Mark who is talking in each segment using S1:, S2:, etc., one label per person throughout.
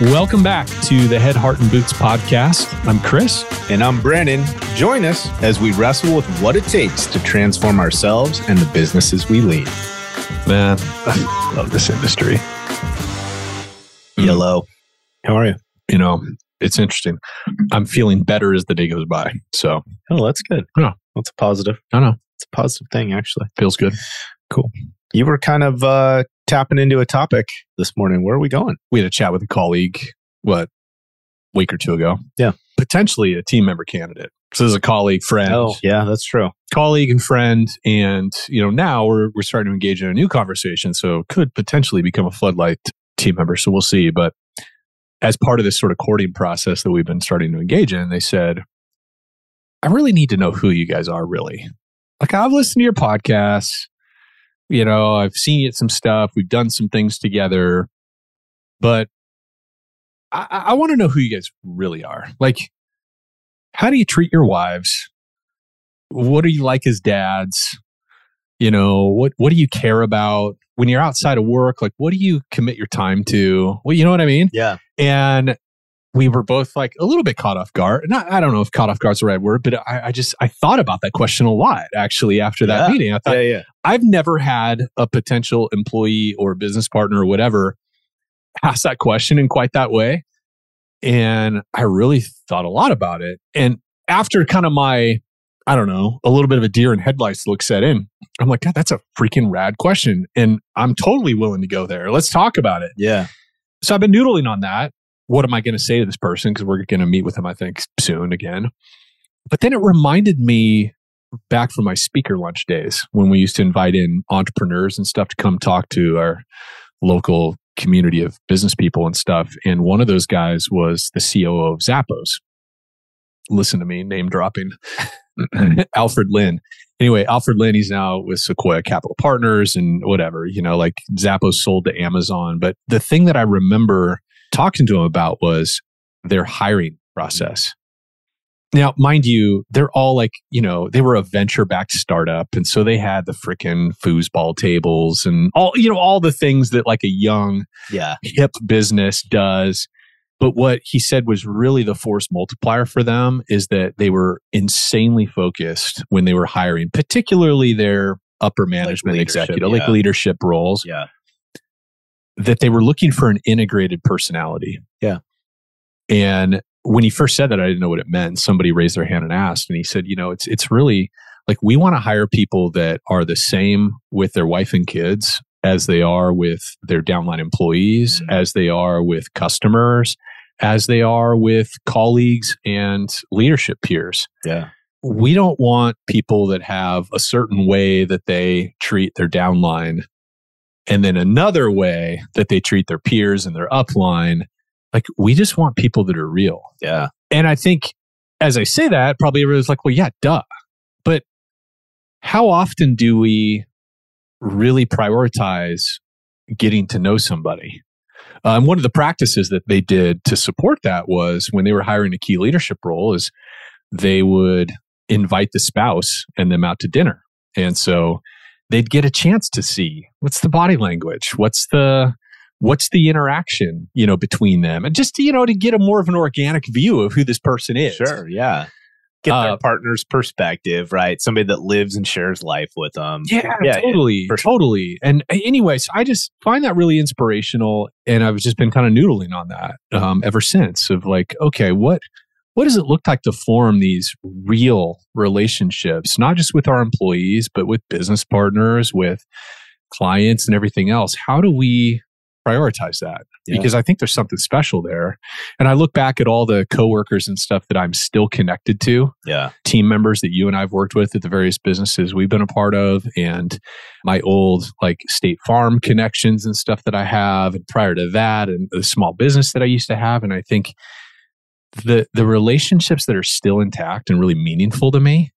S1: Welcome back to the Head, Heart, and Boots podcast. I'm Chris.
S2: And I'm Brandon. Join us as we wrestle with what it takes to transform ourselves and the businesses we lead.
S1: Man, I love this industry.
S2: Yellow. How are you?
S1: You know, it's interesting. I'm feeling better as the day goes by. So,
S2: Oh, that's good.
S1: Yeah.
S2: That's a positive.
S1: I don't know.
S2: It's a positive thing, actually.
S1: Feels good. Cool.
S2: You were kind of uh, tapping into a topic this morning. Where are we going?
S1: We had a chat with a colleague, what, week or two ago?
S2: Yeah.
S1: Potentially a team member candidate. So, this is a colleague, friend,
S2: Oh, yeah, that's true.
S1: colleague and friend. And, you know, now we're, we're starting to engage in a new conversation. So, could potentially become a floodlight team member. So, we'll see. But as part of this sort of courting process that we've been starting to engage in, they said, I really need to know who you guys are, really. Like, I've listened to your podcasts. You know, I've seen some stuff. We've done some things together. But I, I want to know who you guys really are. Like, how do you treat your wives? What are you like as dads? You know, what what do you care about when you're outside of work? Like, what do you commit your time to? Well, you know what I mean?
S2: Yeah.
S1: And we were both like a little bit caught off guard. Not, I don't know if caught off guard's the right word, but I, I just I thought about that question a lot actually after that
S2: Yeah.
S1: meeting. I thought
S2: Yeah, yeah.
S1: I've never had a potential employee or business partner or whatever ask that question in quite that way. And I really thought a lot about it. And after kind of my, I don't know, a little bit of a deer in headlights look set in, I'm like, God, that's a freaking rad question. And I'm totally willing to go there. Let's talk about it.
S2: Yeah.
S1: So I've been noodling on that. What am I going to say to this person? Because we're going to meet with him, I think, soon again. But then it reminded me back from my speaker lunch days when we used to invite in entrepreneurs and stuff to come talk to our local community of business people and stuff. And one of those guys was the COO of Zappos. Listen to me, name dropping. Alfred Lin. Anyway, Alfred Lin, he's now with Sequoia Capital Partners and whatever, you know, like Zappos sold to Amazon. But the thing that I remember talking to him about was their hiring process. Now, mind you, they're all like, you know, they were a venture backed startup. And so they had the freaking foosball tables and all, you know, all the things that like a young
S2: Yeah.
S1: hip business does. But what he said was really the force multiplier for them is that they were insanely focused when they were hiring, particularly their upper management
S2: leadership,
S1: executive, like leadership roles,
S2: Yeah.
S1: That they were looking for an integrated personality.
S2: Yeah.
S1: And when he first said that, I didn't know what it meant. Somebody raised their hand and asked, and he said, you know, it's it's really like we want to hire people that are the same with their wife and kids as they are with their downline employees,
S2: Mhm.
S1: as they are with customers, as they are with colleagues and leadership peers.
S2: Yeah.
S1: We don't want people that have a certain way that they treat their downline and then another way that they treat their peers and their upline. Like we just want people that are real.
S2: Yeah.
S1: And I think as I say that, probably everyone's like, well, yeah, duh. But how often do we really prioritize getting to know somebody? Um, one of the practices that they did to support that was when they were hiring a key leadership role is they would invite the spouse and them out to dinner. And so they'd get a chance to see what's the body language, what's the what's the interaction, you know, between them, and just you know to get a more of an organic view of who this person is.
S2: Sure. Yeah. Get
S1: Uh,
S2: their partner's perspective, right? Somebody that lives and shares life with them.
S1: Yeah,
S2: Yeah,
S1: totally,
S2: for sure.
S1: totally. And uh, anyways, I just find that really inspirational, and I've just been kind of noodling on that um, ever since. Of like, okay, what what does it look like to form these real relationships, not just with our employees, but with business partners, with clients, and everything else? How do we prioritize that?
S2: Yeah.
S1: Because I think there's something special there. And I look back at all the coworkers and stuff that I'm still connected to
S2: Yeah.
S1: team members that you and I've worked with at the various businesses we've been a part of and my old like state farm connections and stuff that I have and prior to that and the small business that I used to have and I think the the relationships that are still intact and really meaningful to me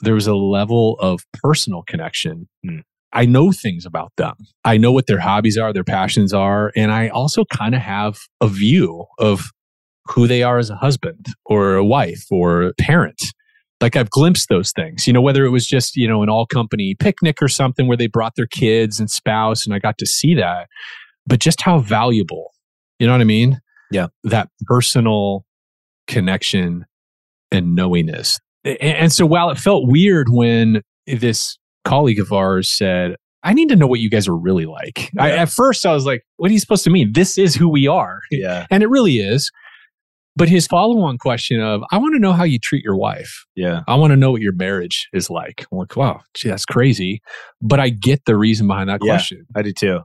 S1: there was a level of personal connection
S2: Hmm.
S1: I know things about them. I know what their hobbies are, their passions are, and I also kind of have a view of who they are as a husband or a wife or a parent. Like I've glimpsed those things, you know, whether it was just, you know, an all company picnic or something where they brought their kids and spouse and I got to see that. But just how valuable You know what I mean?
S2: Yeah.
S1: That personal connection and knowingness. A- And so while it felt weird when this colleague of ours said, I need to know what you guys are really like. I, at first, I was like, what are you supposed to mean? This is who we are.
S2: Yeah.
S1: And it really is. But his follow on question of, I want to know how you treat your wife.
S2: Yeah.
S1: I want to know what your marriage is like. I'm like, wow, gee, that's crazy. But I get the reason behind that
S2: Yeah.
S1: question.
S2: I do too.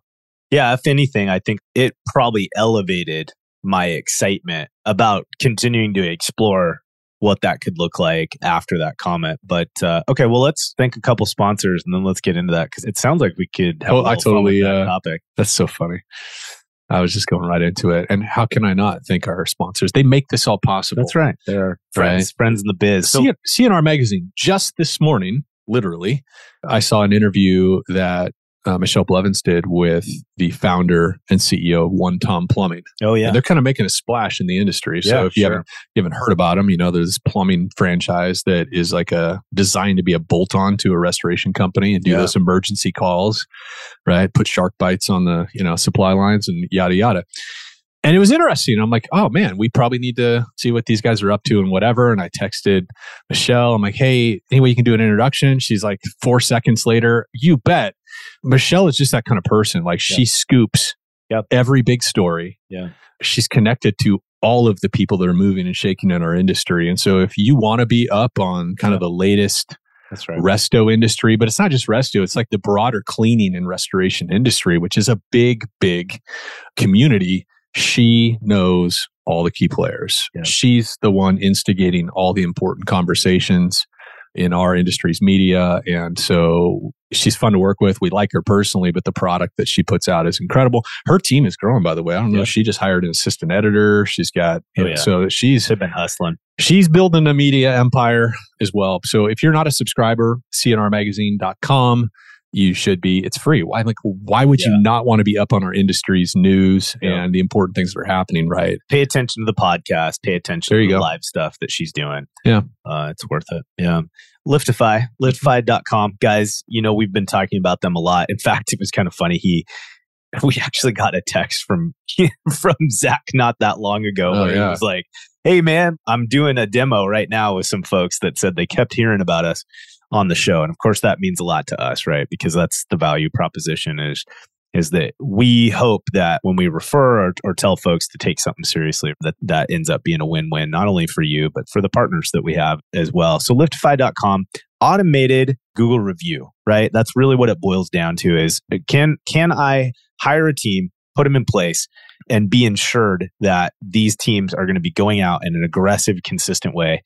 S2: Yeah. If anything, I think it probably elevated my excitement about continuing to explore what that could look like after that comment. But uh, okay, well, let's thank a couple sponsors and then let's get into that because it sounds like we could have.
S1: Oh,
S2: a
S1: I
S2: little fun with
S1: totally,
S2: that
S1: uh,
S2: topic.
S1: That's so funny. I was just going right into it. And how can I not thank our sponsors? They make this all possible.
S2: That's right. They're friends,
S1: Right.
S2: friends in the biz. So
S1: CNR Magazine, just this morning, literally, I saw an interview that uh, Michelle Blevins did with the founder and CEO of One Tom Plumbing.
S2: oh
S1: And
S2: yeah,
S1: they're kind of making a splash in the industry. So
S2: Yeah,
S1: if you
S2: sure.
S1: haven't you haven't heard about them, you know, there's this plumbing franchise that is like a designed to be a bolt on to a restoration company and do
S2: Yeah.
S1: those emergency calls, right? Put shark bites on the, you know, supply lines and yada yada. And it was interesting. I'm like, oh man, we probably need to see what these guys are up to and whatever. And I texted Michelle. I'm like, hey, any way you can do an introduction? She's like, four seconds later, you bet. Michelle is just that kind of person. Like she scoops
S2: Yep.
S1: every big story
S2: yeah,
S1: she's connected to all of the people that are moving and shaking in our industry. And so if you want to be up on kind of the latest
S2: that's right.
S1: resto industry, but it's not just resto, it's like the broader cleaning and restoration industry, which is a big, big community. She knows all the key players.
S2: Yeah.
S1: She's the one instigating all the important conversations in our industry's media. And so she's fun to work with. We like her personally, but the product that she puts out is incredible. Her team is growing, by the way. I don't know.
S2: Yeah.
S1: She just hired an assistant editor. She's got,
S2: Oh,
S1: know,
S2: yeah.
S1: so she's
S2: They've been hustling.
S1: she's building a media empire as well. So if you're not a subscriber, cnrmagazine.com, you should be. It's free. Why like why would
S2: Yeah.
S1: you not want to be up on our industry's news
S2: Yeah.
S1: and the important things that are happening, right?
S2: Pay attention to the podcast. Pay attention
S1: There
S2: to
S1: you
S2: the live stuff that she's doing.
S1: Yeah.
S2: Uh, it's worth it. Yeah. Liftify, liftify.com. Guys, you know, we've been talking about them a lot. In fact, it was kind of funny. He, we actually got a text from, from Zach not that long ago
S1: Oh,
S2: where
S1: yeah.
S2: he was like, Hey man, I'm doing a demo right now with some folks that said they kept hearing about us on the show. And of course that means a lot to us, right? Because that's the value proposition is is that we hope that when we refer or, or tell folks to take something seriously, that that ends up being a win-win, not only for you, but for the partners that we have as well. So liftify.com, automated Google review, right? That's really what it boils down to is uh, can, can I hire a team, put them in place and be ensured that these teams are going to be going out in an aggressive, consistent way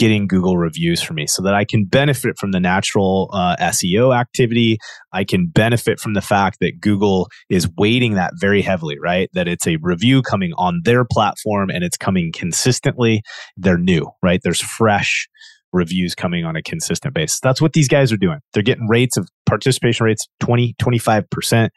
S2: getting Google reviews for me so that I can benefit from the natural uh, SEO activity. I can benefit from the fact that Google is weighting that very heavily, right? That it's a review coming on their platform and it's coming consistently. They're new, right? There's fresh reviews coming on a consistent basis. That's what these guys are doing. They're getting rates of participation rates 20, 25%.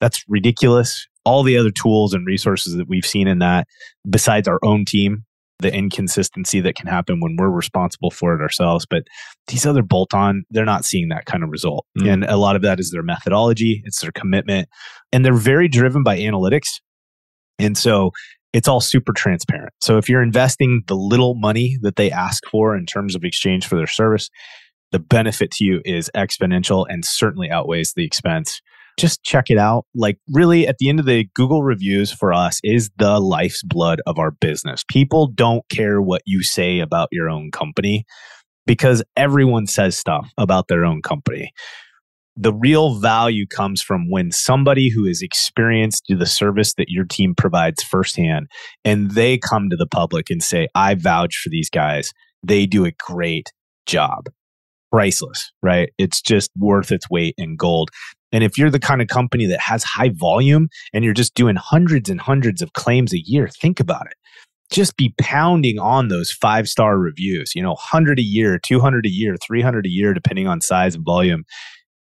S2: That's ridiculous. All the other tools and resources that we've seen in that, besides our own team, the inconsistency that can happen when we're responsible for it ourselves. But these other bolt on, they're not seeing that kind of result.
S1: Mm.
S2: And a lot of that is their methodology, it's their commitment, and they're very driven by analytics. And so it's all super transparent. So if you're investing the little money that they ask for in terms of exchange for their service, the benefit to you is exponential and certainly outweighs the expense. Just check it out. Like, really, at the end of the Google reviews for us is the life's blood of our business. People don't care what you say about your own company because everyone says stuff about their own company. The real value comes from when somebody who is experienced to the service that your team provides firsthand and they come to the public and say, I vouch for these guys. They do a great job. Priceless, right? It's just worth its weight in gold. And if you're the kind of company that has high volume and you're just doing hundreds and hundreds of claims a year, think about it. Just be pounding on those five star reviews, you know, 100 a year, 200 a year, 300 a year, depending on size and volume.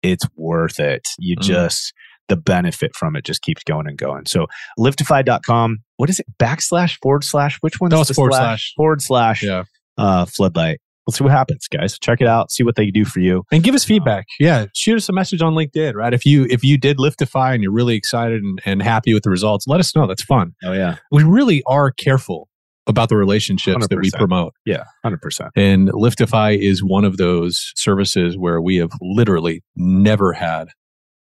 S2: It's worth it. You
S1: Mm.
S2: just, the benefit from it just keeps going and going. So liftify.com, what is it? Backslash, forward slash, which one's
S1: No, it's
S2: the
S1: forward
S2: slash?
S1: slash.
S2: Forward slash
S1: Yeah.
S2: uh, floodlight. Let's see what happens, guys. Check it out, see what they do for you.
S1: And give us feedback. Um, yeah. Shoot us a message on LinkedIn, right? If you if you did Liftify and you're really excited and, and happy with the results, let us know. That's fun.
S2: Oh yeah.
S1: We really are careful about the relationships that we promote.
S2: Yeah, 100%.
S1: And Liftify is one of those services where we have literally never had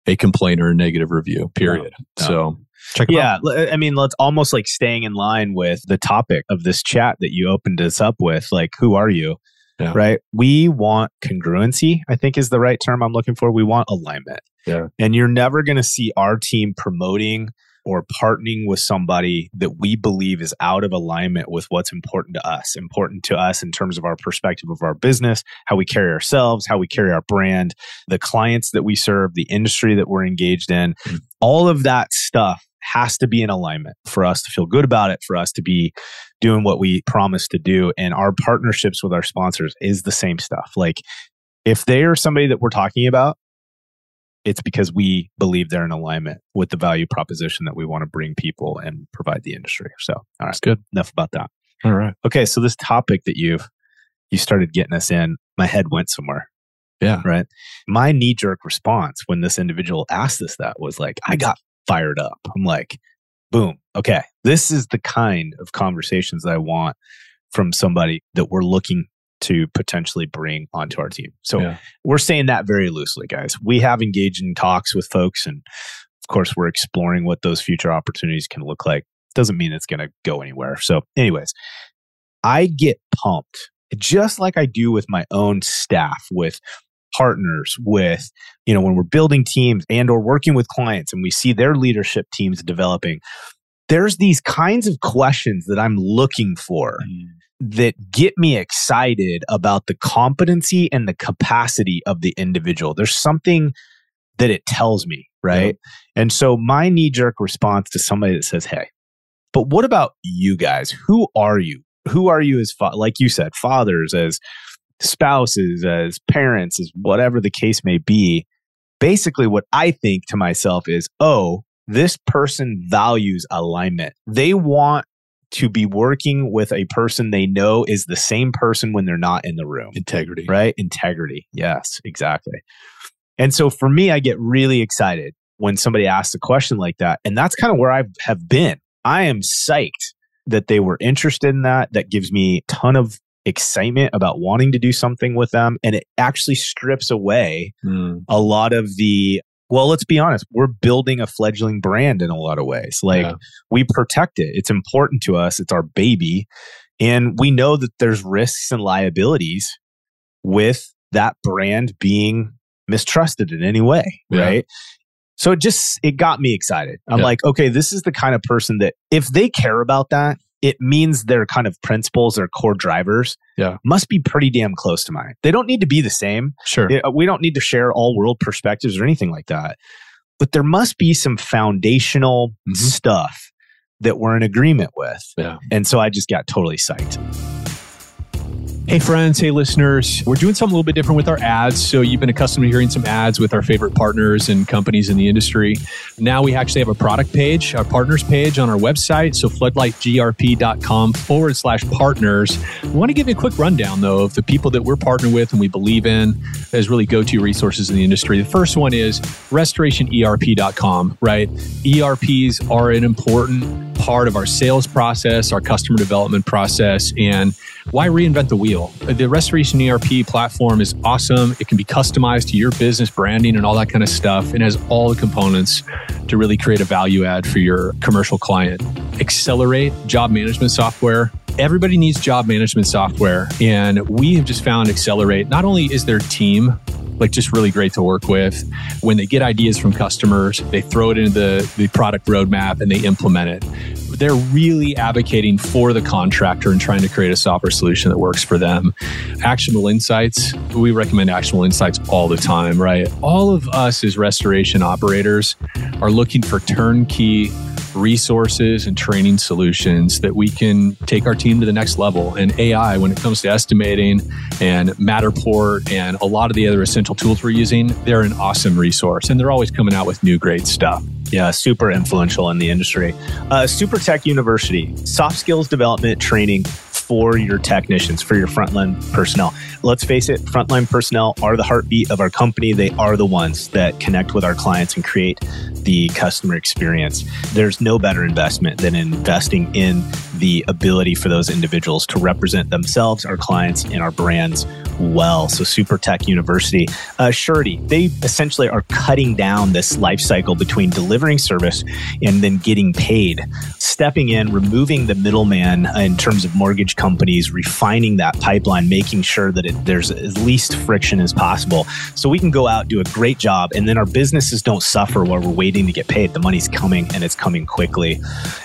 S1: a complaint or a negative review, period.
S2: No.
S1: So check it out.
S2: Yeah, l- I mean, let's almost like staying in line with the topic of this chat that you opened us up with. Like, who are you?
S1: Yeah.
S2: Right. We want congruency, I think is the right term I'm looking for. We want alignment.
S1: Yeah.
S2: And you're never going to see our team promoting or partnering with somebody that we believe is out of alignment with what's important to us, important to us in terms of our perspective of our business, how we carry ourselves, how we carry our brand, the clients that we serve, the industry that we're engaged in.
S1: Mm.
S2: All of that stuff has to be in alignment for us to feel good about it, for us to be doing what we promise to do. And our partnerships with our sponsors is the same stuff. Like if they are somebody that we're talking about, it's because we believe they're in alignment with the value proposition that we want to bring people and provide the industry. So, all right,
S1: That's good.
S2: enough about that.
S1: All right.
S2: Okay, so this topic that you've you started getting us in, my head went somewhere,
S1: Yeah.
S2: right? My knee jerk response when this individual asked us that was like, I got fired up. I'm like, boom, okay, this is the kind of conversations I want from somebody that we're looking to potentially bring onto our team. So
S1: Yeah.
S2: we're saying that very loosely, guys. We have engaged in talks with folks, and of course, we're exploring what those future opportunities can look like. Doesn't mean it's going to go anywhere. So, anyways, I get pumped just like I do with my own staff, with partners, with, you know, when we're building teams and or working with clients and we see their leadership teams developing. There's these kinds of questions that I'm looking for mm. That get me excited about the competency and the capacity of the individual. There's something that it tells me, right? And so my knee jerk response to somebody that says, Hey, but what about you guys? Who are you? Who are you as, fa- like you said, fathers, as spouses, as parents, as whatever the case may be? Basically, what I think to myself is, oh, this person values alignment. They want to be working with a person they know is the same person when they're not in the room,
S1: Integrity.
S2: right? Integrity. Yes, exactly. And so for me, I get really excited when somebody asks a question like that. And that's kind of where I have been. I am psyched that they were interested in that. That gives me a ton of excitement about wanting to do something with them. And it actually strips away
S1: Mm.
S2: a lot of the well let's be honest we're building a fledgling brand in a lot of ways like
S1: Yeah.
S2: we protect it it's important to us it's our baby and we know that there's risks and liabilities with that brand being mistrusted in any way
S1: Yeah.
S2: right so it just it got me excited i'm
S1: Yeah.
S2: like okay this is the kind of person that if they care about that it means their kind of principles or core drivers
S1: Yeah.
S2: must be pretty damn close to mine they don't need to be the same
S1: Sure.
S2: yeah, we don't need to share all world perspectives or anything like that. But there must be some foundational
S1: Mhm.
S2: stuff that we're in agreement with.
S1: Yeah.
S2: And so I just got totally psyched.
S1: Hey, friends. Hey, listeners. We're doing something a little bit different with our ads. So, you've been accustomed to hearing some ads with our favorite partners and companies in the industry. Now, we actually have a product page, our partners page on our website. So, floodlightgrp.com forward slash partners. We want to give you a quick rundown, though, of the people that we're partnered with and we believe in as really go to resources in the industry. The first one is restorationerp.com, right? ERPs are an important part of our sales process, our customer development process, and why reinvent the wheel? The Restoration ERP platform is awesome. It can be customized to your business branding and all that kind of stuff, and has all the components to really create a value add for your commercial client. Accelerate job management software. Everybody needs job management software, and we have just found Accelerate. Not only is their team like just really great to work with. When they get ideas from customers, they throw it into the, the product roadmap and they implement it. They're really advocating for the contractor and trying to create a software solution that works for them. Actionable insights, we recommend actionable insights all the time, right? All of us as restoration operators are looking for turnkey resources and training solutions that we can take our team to the next level. And AI, when it comes to estimating and Matterport and a lot of the other essential tools we're using, they're an awesome resource. And they're always coming out with new great stuff.
S2: Yeah, super influential in the industry. Uh, Super Tech University, soft skills development training for your technicians, for your frontline personnel. Let's face it, frontline personnel are the heartbeat of our company. They are the ones that connect with our clients and create the customer experience. There's no better investment than investing in the ability for those individuals to represent themselves, our clients, and our brands well. So, Super Tech University, uh, Surety, they essentially are cutting down this life cycle between delivering service and then getting paid, stepping in, removing the middleman in terms of mortgage companies, refining that pipeline, making sure that it, there's as least friction as possible. So we can go out, do a great job, and then our businesses don't suffer while we're waiting to get paid. The money's coming and it's coming quickly.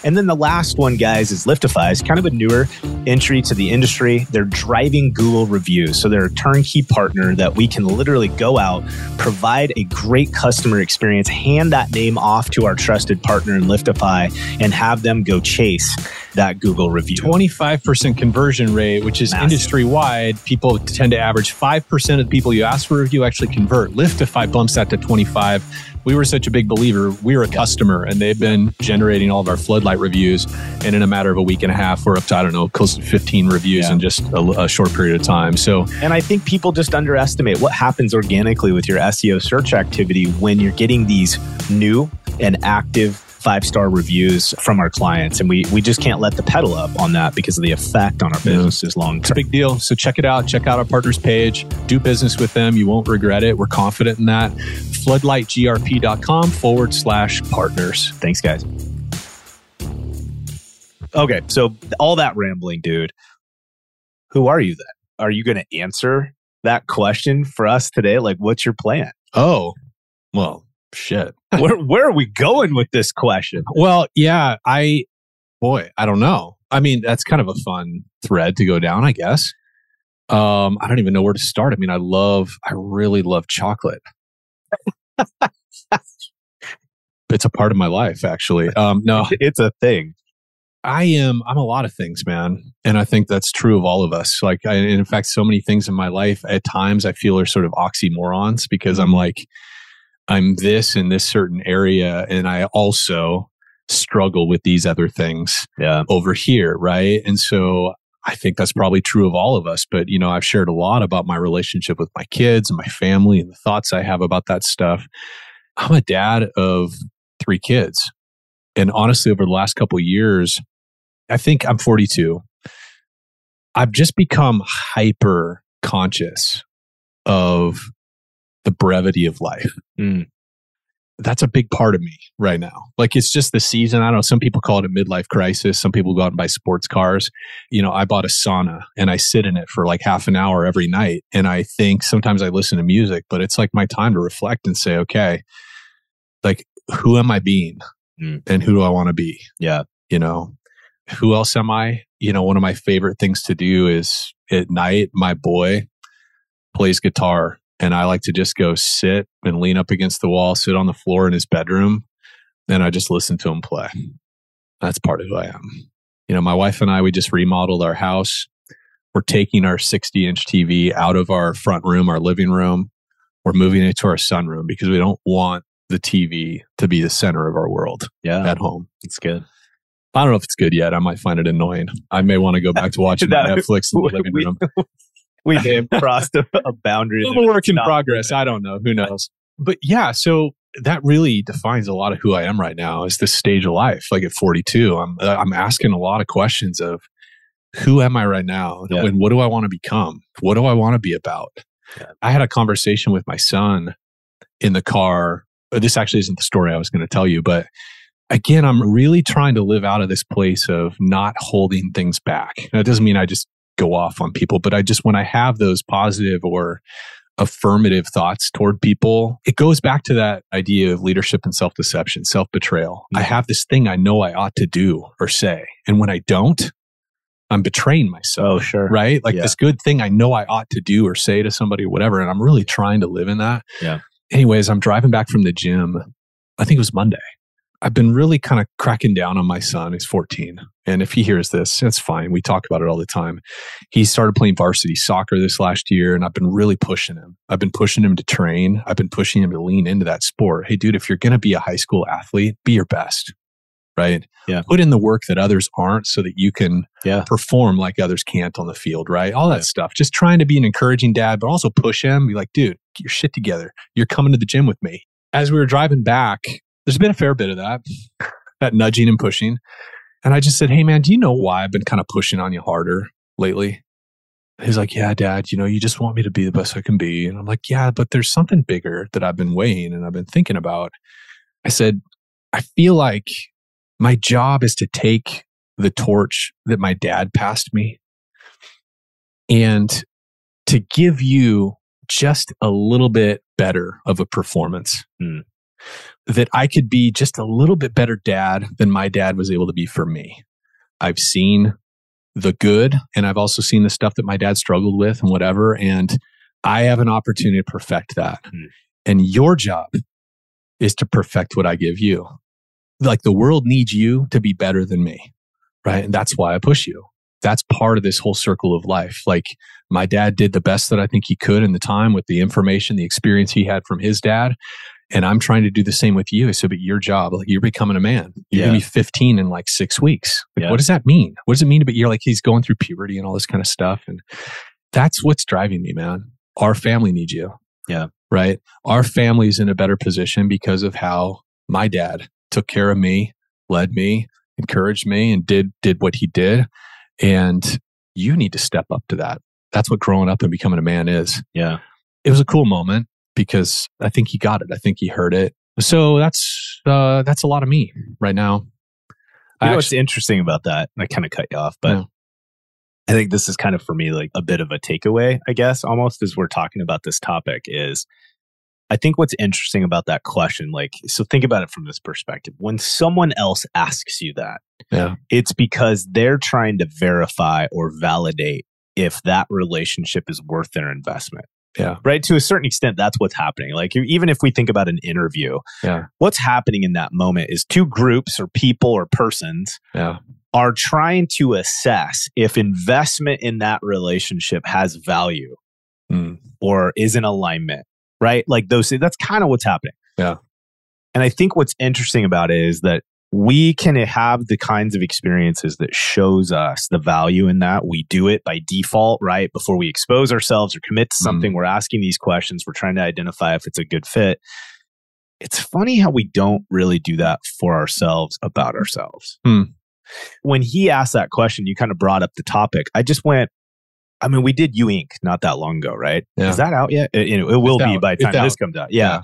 S2: And then the last one, guys, is Liftify. It's kind of a newer entry to the industry. They're driving Google reviews. So they're turnkey partner that we can literally go out, provide a great customer experience, hand that name off to our trusted partner in Liftify, and have them go chase that Google review.
S1: 25% conversion rate, which is industry wide. People tend to average 5% of the people you ask for a review actually convert. Liftify bumps that to 25 we were such a big believer. We're a customer, and they've been generating all of our floodlight reviews. And in a matter of a week and a half, we're up to I don't know, close to 15 reviews yeah. in just a, a, short period of time. So,
S2: and I think people just underestimate what happens organically with your SEO search activity when you're getting these new and active five star reviews from our clients. And we, we just can't let the pedal up on that because of the effect on our businesses yeah. long term.
S1: It's a big deal. So check it out. Check out our partners page. Do business with them. You won't regret it. We're confident in that. Floodlightgrp.com forward slash partners.
S2: Thanks, guys. Okay. So all that rambling, dude. Who are you then? Are you going to answer that question for us today? Like, what's your plan?
S1: Oh, well, shit.
S2: where, where are we going with this question?
S1: Well, yeah, I, boy, I don't know. I mean, that's kind of a fun thread to go down, I guess. Um, I don't even know where to start. I mean, I love, I really love chocolate. it's a part of my life, actually. Um, no,
S2: it's a thing.
S1: I am, I'm a lot of things, man. And I think that's true of all of us. Like, I, in fact, so many things in my life at times I feel are sort of oxymorons because I'm mm-hmm. like, I'm this in this certain area, and I also struggle with these other things
S2: yeah.
S1: over here, right? And so I think that's probably true of all of us. But, you know, I've shared a lot about my relationship with my kids and my family and the thoughts I have about that stuff. I'm a dad of three kids. And honestly, over the last couple years, I think I'm 42. I've just become hyper conscious of the brevity of life. Mm. That's a big part of me right now. Like it's just the season. I don't know. Some people call it a midlife crisis. Some people go out and buy sports cars. You know, I bought a sauna and I sit in it for like half an hour every night. And I think sometimes I listen to music, but it's like my time to reflect and say, okay, like who am I being mm. and who do I want to be?
S2: Yeah.
S1: You know, who else am I? You know, one of my favorite things to do is at night, my boy plays guitar and I like to just go sit and lean up against the wall, sit on the floor in his bedroom, and I just listen to him play. That's part of who I am. You know, my wife and I, we just remodeled our house. We're taking our 60 inch TV out of our front room, our living room. We're moving it to our sunroom because we don't want the TV to be the center of our world
S2: yeah.
S1: at home.
S2: It's good.
S1: I don't know if it's good yet. I might find it annoying. I may want to go back to watching Netflix in the living room
S2: we have crossed a, a boundary.
S1: A work in progress. I don't know. Who knows? But yeah, so that really defines a lot of who I am right now. Is this stage of life? Like at 42, I'm uh, I'm asking a lot of questions of who am I right now, yeah. and what do I want to become? What do I want to be about? Yeah. I had a conversation with my son in the car. This actually isn't the story I was going to tell you, but again, I'm really trying to live out of this place of not holding things back. That doesn't mean I just go off on people, but I just, when I have those positive or affirmative thoughts toward people, it goes back to that idea of leadership and self deception, self betrayal. I have this thing I know I ought to do or say. And when I don't, I'm betraying myself.
S2: Oh, sure.
S1: Right? Like yeah. this good thing I know I ought to do or say to somebody or whatever. And I'm really trying to live in that.
S2: Yeah.
S1: Anyways, I'm driving back from the gym. I think it was Monday. I've been really kind of cracking down on my son. He's 14. And if he hears this, that's fine. We talk about it all the time. He started playing varsity soccer this last year, and I've been really pushing him. I've been pushing him to train. I've been pushing him to lean into that sport. Hey, dude, if you're going to be a high school athlete, be your best, right?
S2: Yeah.
S1: Put in the work that others aren't so that you can
S2: Yeah.
S1: perform like others can't on the field, right? All that
S2: Yeah.
S1: stuff. Just trying to be an encouraging dad, but also push him, be like, dude, get your shit together. You're coming to the gym with me. As we were driving back, there's been a fair bit of that, that nudging and pushing. And I just said, hey, man, do you know why I've been kind of pushing on you harder lately? He's like, yeah, dad, you know, you just want me to be the best I can be. And I'm like, yeah, but there's something bigger that I've been weighing and I've been thinking about. I said, I feel like my job is to take the torch that my dad passed me and to give you just a little bit better of a performance.
S2: Hmm.
S1: That I could be just a little bit better dad than my dad was able to be for me. I've seen the good and I've also seen the stuff that my dad struggled with and whatever. And I have an opportunity to perfect that.
S2: Hmm.
S1: And your job is to perfect what I give you. Like the world needs you to be better than me. Right. And that's why I push you. That's part of this whole circle of life. Like my dad did the best that I think he could in the time with the information, the experience he had from his dad. And I'm trying to do the same with you. So, but your job, like you're becoming a man. You're
S2: Yeah.
S1: gonna be 15 in like six weeks. Like,
S2: Yeah.
S1: What does that mean? What does it mean to be? You're like he's going through puberty and all this kind of stuff, and that's what's driving me, man. Our family needs you.
S2: Yeah.
S1: Right. Our family's in a better position because of how my dad took care of me, led me, encouraged me, and did did what he did. And you need to step up to that. That's what growing up and becoming a man is
S2: Yeah.
S1: it was a cool moment because I think he got it. I think he heard it. So that's uh, that's a lot of me right now.
S2: You
S1: I
S2: know what's interesting about that? I kind of cut you off, but
S1: Yeah.
S2: I think this is kind of for me like a bit of a takeaway, I guess, almost as we're talking about this topic is I think what's interesting about that question, like, so think about it from this perspective. When someone else asks you that,
S1: Yeah.
S2: it's because they're trying to verify or validate if that relationship is worth their investment.
S1: Yeah.
S2: Right. To a certain extent, that's what's happening. Like, even if we think about an interview,
S1: Yeah.
S2: what's happening in that moment is two groups or people or persons
S1: yeah,
S2: are trying to assess if investment in that relationship has value
S1: Mm.
S2: or is in alignment, right? Like those, that's kind of what's happening.
S1: Yeah.
S2: And I think what's interesting about it is that we can have the kinds of experiences that shows us the value in that. We do it by default, right? Before we expose ourselves or commit to something, we're asking these questions. We're trying to identify if it's a good fit. It's funny how we don't really do that for ourselves about ourselves.
S1: Hmm.
S2: When he asked that question, you kind of brought up the topic. I just went, I mean, we did U Inc. not that long ago, right?
S1: Yeah.
S2: Is that out yet? It, know, it will
S1: It's
S2: be
S1: out.
S2: by the time this comes out. Yeah.
S1: Yeah.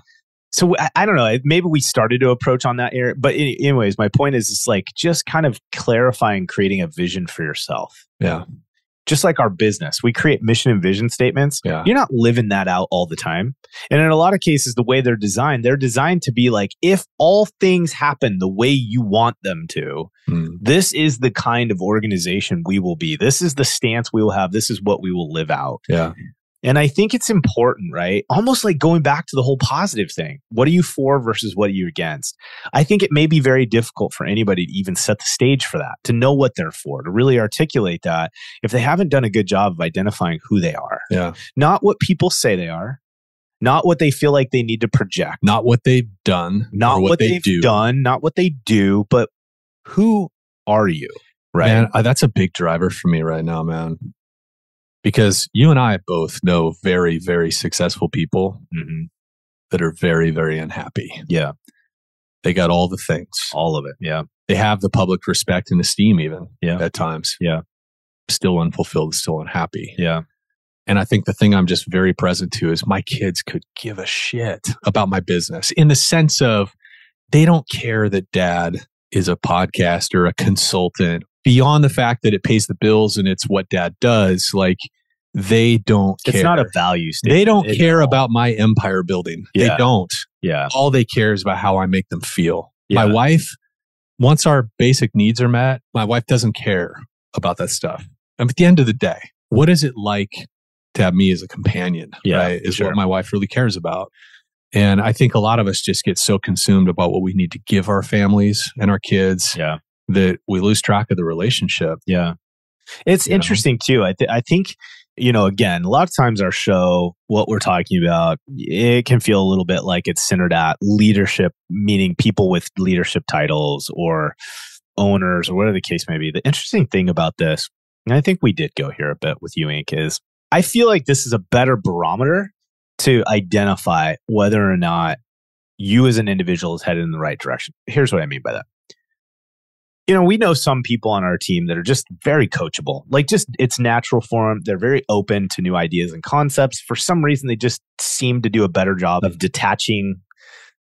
S2: So I, I don't know. Maybe we started to approach on that area, but any- anyways, my point is, it's like just kind of clarifying, creating a vision for yourself.
S1: Yeah.
S2: Just like our business, we create mission and vision statements.
S1: Yeah.
S2: You're not living that out all the time. And in a lot of cases, the way they're designed, they're designed to be like, if all things happen the way you want them to,
S1: Mm.
S2: this is the kind of organization we will be. This is the stance we will have. This is what we will live out.
S1: Yeah.
S2: And I think it's important, right? Almost like going back to the whole positive thing. What are you for versus what are you against? I think it may be very difficult for anybody to even set the stage for that, to know what they're for, to really articulate that if they haven't done a good job of identifying who they are,
S1: Yeah.
S2: not what people say they are, not what they feel like they need to project,
S1: Not what they've done,
S2: not what,
S1: what, they
S2: they've
S1: do.
S2: done, not what they do, but who are you? Right.
S1: Man, that's a big driver for me right now, man. Because you and I both know very, very successful people
S2: Mhm.
S1: that are very, very unhappy.
S2: Yeah.
S1: They got all the things.
S2: All of it. Yeah.
S1: They have the public respect and esteem, even
S2: Yeah.
S1: at times.
S2: Yeah.
S1: Still unfulfilled, still unhappy.
S2: Yeah.
S1: And I think the thing I'm just very present to is my kids could give a shit about my business in the sense of they don't care that dad is a podcaster, a consultant, beyond the fact that it pays the bills and it's what dad does. Like they don't care.
S2: It's not a value statement.
S1: they don't care
S2: all.
S1: about my empire building.
S2: Yeah.
S1: They don't.
S2: Yeah.
S1: All they care is about how I make them feel.
S2: Yeah.
S1: My wife, once our basic needs are met, my wife doesn't care about that stuff. And at the end of the day, what is it like to have me as a companion?
S2: Yeah,
S1: right? Is
S2: sure.
S1: what my wife really cares about. And I think a lot of us just get so consumed about what we need to give our families and our kids
S2: Yeah.
S1: That we lose track of the relationship.
S2: Yeah. It's
S1: You know?
S2: interesting too. I, th- I think you know, again, a lot of times our show, what we're talking about, it can feel a little bit like it's centered at leadership, meaning people with leadership titles or owners or whatever the case may be. The interesting thing about this, and I think we did go here a bit with you, Inc., is I feel like this is a better barometer to identify whether or not you as an individual is headed in the right direction. Here's what I mean by that you know, we know some people on our team that are just very coachable. Like, just it's natural for them. They're very open to new ideas and concepts. For some reason, they just seem to do a better job of detaching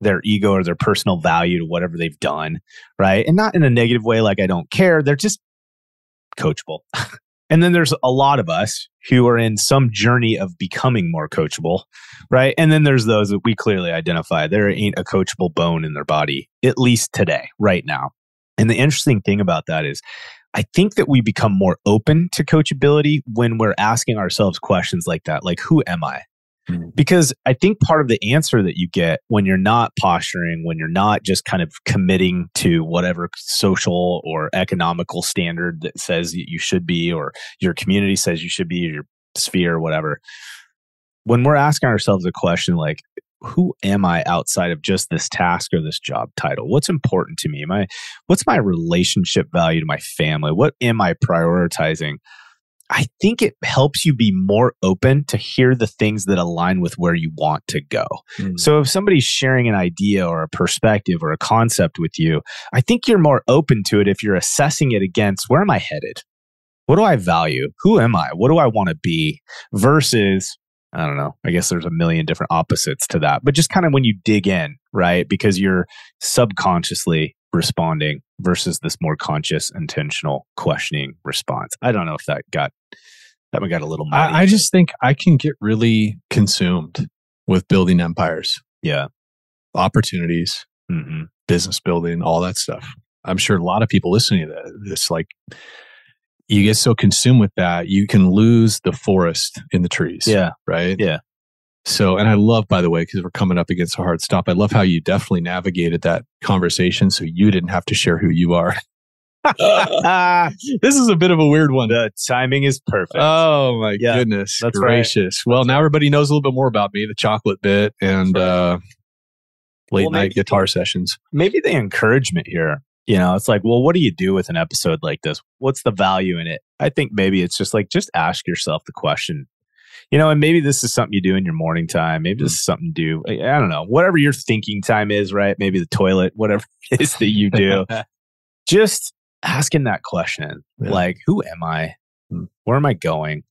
S2: their ego or their personal value to whatever they've done. Right. And not in a negative way, like I don't care. They're just coachable. and then there's a lot of us who are in some journey of becoming more coachable. Right. And then there's those that we clearly identify. There ain't a coachable bone in their body, at least today, right now. And the interesting thing about that is, I think that we become more open to coachability when we're asking ourselves questions like that, like, who am I? Mm-hmm. Because I think part of the answer that you get when you're not posturing, when you're not just kind of committing to whatever social or economical standard that says you should be, or your community says you should be, your sphere, or whatever. When we're asking ourselves a question like, who am I outside of just this task or this job title? What's important to me? Am I, what's my relationship value to my family? What am I prioritizing? I think it helps you be more open to hear the things that align with where you want to go. Mm. So if somebody's sharing an idea or a perspective or a concept with you, I think you're more open to it if you're assessing it against where am I headed? What do I value? Who am I? What do I want to be? Versus I don't know. I guess there's a million different opposites to that, but just kind of when you dig in, right? Because you're subconsciously responding versus this more conscious, intentional questioning response. I don't know if that got that one got a little.
S1: I, I just think I can get really consumed with building empires.
S2: Yeah,
S1: opportunities, mm-hmm. business building, all that stuff. I'm sure a lot of people listening to this like you get so consumed with that, you can lose the forest in the trees.
S2: Yeah.
S1: Right.
S2: Yeah.
S1: So, and I love, by the way, because we're coming up against a hard stop, I love how you definitely navigated that conversation so you didn't have to share who you are. this is a bit of a weird one.
S2: The timing is perfect.
S1: Oh my yeah, goodness. That's gracious. Right. Well, that's now right. everybody knows a little bit more about me, the chocolate bit and right. uh, late well, night guitar sessions.
S2: Maybe the encouragement here you know, it's like, well, what do you do with an episode like this? What's the value in it? I think maybe it's just like, just ask yourself the question, you know, and maybe this is something you do in your morning time. Maybe this is something to do. I don't know, whatever your thinking time is, right? Maybe the toilet, whatever it is that you do. just asking that question, yeah. like, who am I? Hmm. Where am I going?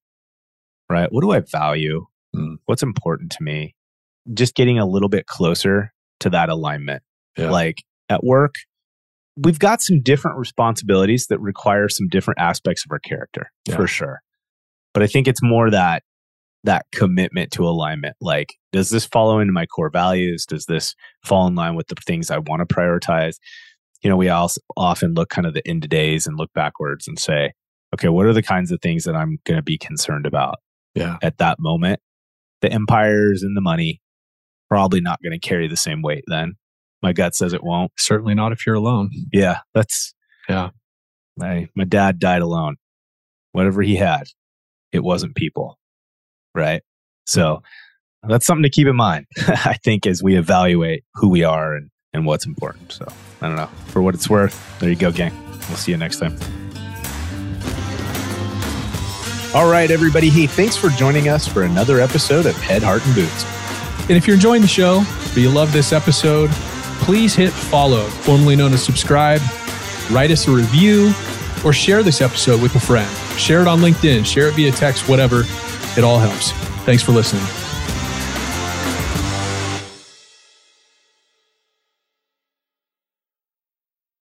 S2: Right? What do I value? Mm. What's important to me? Just getting a little bit closer to that alignment. Yeah. Like at work, we've got some different responsibilities that require some different aspects of our character yeah. for sure. But I think it's more that that commitment to alignment. Like, does this follow into my core values? Does this fall in line with the things I want to prioritize? You know, we also often look kind of the end of days and look backwards and say, okay, what are the kinds of things that I'm going to be concerned about
S1: yeah.
S2: at that moment? The empires and the money probably not going to carry the same weight then. My gut says it won't.
S1: Certainly not if you're alone.
S2: Yeah, that's
S1: yeah.
S2: My my dad died alone. Whatever he had, it wasn't people, right? So mm-hmm. that's something to keep in mind. I think as we evaluate who we are and and what's important. So I don't know. For what it's worth, there you go, gang. We'll see you next time. All right, everybody. Hey, thanks for joining us for another episode of Head, Heart, and Boots.
S1: And if you're enjoying the show, or you love this episode, please hit follow, formerly known as subscribe, write us a review, or share this episode with a friend. Share it on LinkedIn, share it via text, whatever. It all helps. Thanks for listening.